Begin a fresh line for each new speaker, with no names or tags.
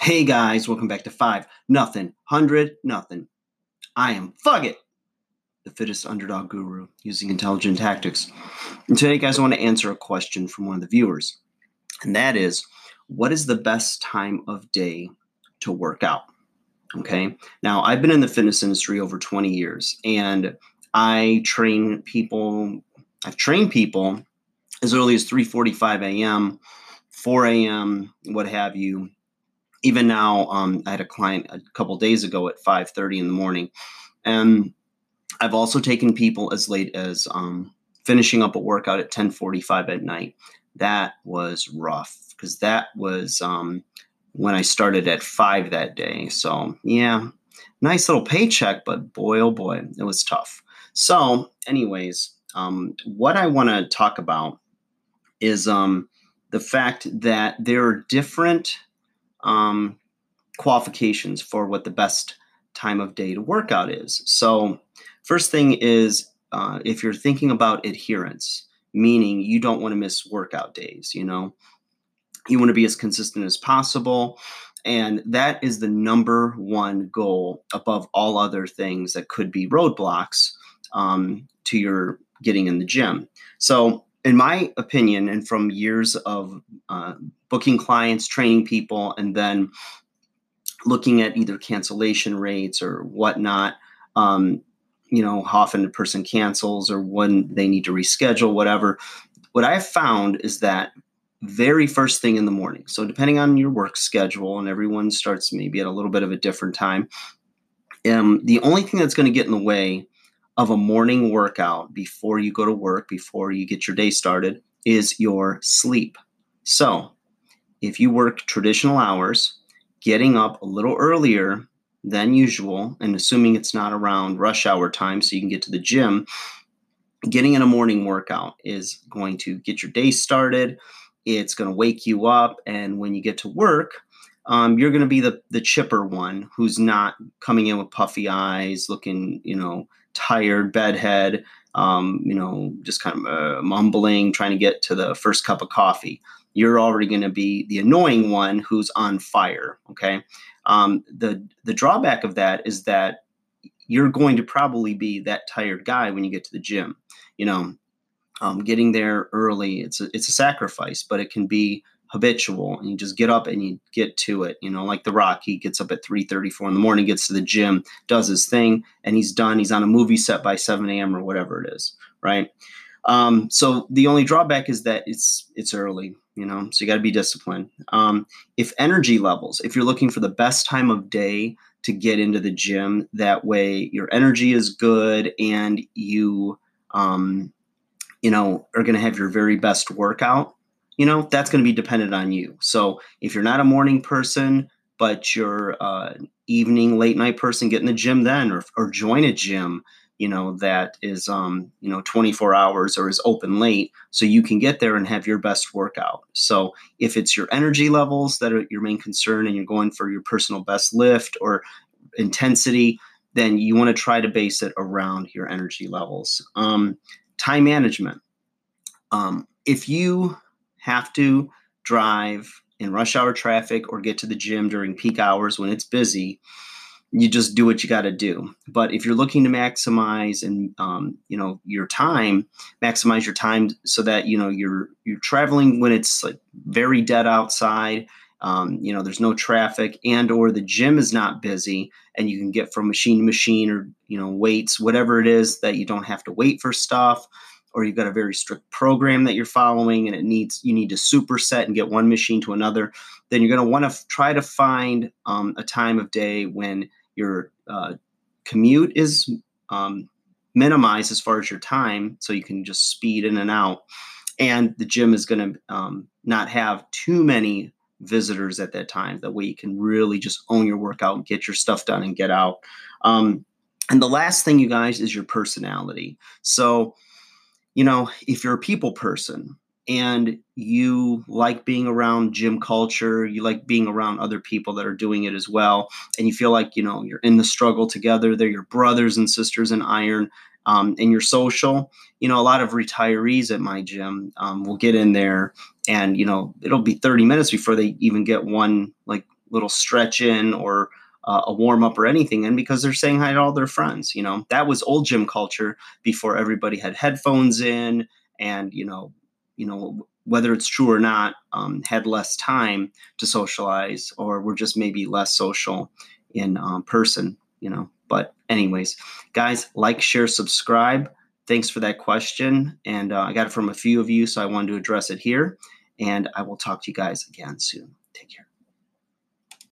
Hey guys, welcome back to five nothing hundred nothing. I am Fuck It, the fittest underdog guru using intelligent tactics. And today, guys, I want to answer a question from one of the viewers, and that is, what is the best time of day to work out? Okay. Now, I've been in the fitness industry over 20 years, and I train people. I've trained people as early as 3:45 a.m., 4 a.m., what have you even now um, i had a client a couple days ago at 5.30 in the morning and i've also taken people as late as um, finishing up a workout at 10.45 at night. That was rough because that was um, when i started at 5 that day. So yeah nice little paycheck but boy oh boy it was tough. So anyways um, what i want to talk about is um, the fact that there are different um, qualifications for what the best time of day to work out is. So, first thing is uh, if you're thinking about adherence, meaning you don't want to miss workout days, you know, you want to be as consistent as possible. And that is the number one goal above all other things that could be roadblocks um, to your getting in the gym. So, in my opinion, and from years of uh, booking clients, training people, and then looking at either cancellation rates or whatnot, um, you know, how often a person cancels or when they need to reschedule, whatever. What I have found is that very first thing in the morning. So, depending on your work schedule, and everyone starts maybe at a little bit of a different time, um, the only thing that's going to get in the way of a morning workout before you go to work, before you get your day started, is your sleep. So, if you work traditional hours, getting up a little earlier than usual, and assuming it's not around rush hour time so you can get to the gym, getting in a morning workout is going to get your day started. It's going to wake you up. And when you get to work, um, you're going to be the, the chipper one who's not coming in with puffy eyes, looking, you know, tired bedhead, um, you know, just kind of uh, mumbling, trying to get to the first cup of coffee. You're already going to be the annoying one who's on fire. Okay. Um, the the drawback of that is that you're going to probably be that tired guy when you get to the gym. You know, um, getting there early it's a, it's a sacrifice, but it can be habitual and you just get up and you get to it you know like the rock he gets up at 3.34 in the morning gets to the gym does his thing and he's done he's on a movie set by 7 a.m or whatever it is right? Um, so the only drawback is that it's it's early you know so you got to be disciplined. Um, if energy levels if you're looking for the best time of day to get into the gym that way your energy is good and you um, you know are going to have your very best workout you know, that's going to be dependent on you. So if you're not a morning person, but you're uh, evening, late night person, get in the gym then or, or join a gym, you know, that is, um, you know, 24 hours or is open late so you can get there and have your best workout. So if it's your energy levels that are your main concern and you're going for your personal best lift or intensity, then you want to try to base it around your energy levels. Um, time management. Um, if you have to drive in rush hour traffic or get to the gym during peak hours when it's busy, you just do what you got to do. But if you're looking to maximize and um, you know your time, maximize your time so that you know you're you're traveling when it's like very dead outside. Um, you know, there's no traffic, and or the gym is not busy, and you can get from machine to machine, or you know, weights, whatever it is that you don't have to wait for stuff or you've got a very strict program that you're following and it needs you need to superset and get one machine to another then you're going to want to f- try to find um, a time of day when your uh, commute is um, minimized as far as your time so you can just speed in and out. And the gym is going to um, not have too many visitors at that time. That way you can really just own your workout get your stuff done and get out. Um, and the last thing you guys is your personality. So you know, if you're a people person and you like being around gym culture, you like being around other people that are doing it as well, and you feel like, you know, you're in the struggle together, they're your brothers and sisters in iron, um, and you're social, you know, a lot of retirees at my gym um, will get in there and, you know, it'll be 30 minutes before they even get one like little stretch in or uh, a warm up or anything in because they're saying hi to all their friends. You know, that was old gym culture before everybody had headphones in and, you know, you know, whether it's true or not, um, had less time to socialize or were just maybe less social in um, person, you know. But, anyways, guys, like, share, subscribe. Thanks for that question. And uh, I got it from a few of you, so I wanted to address it here. And I will talk to you guys again soon. Take care.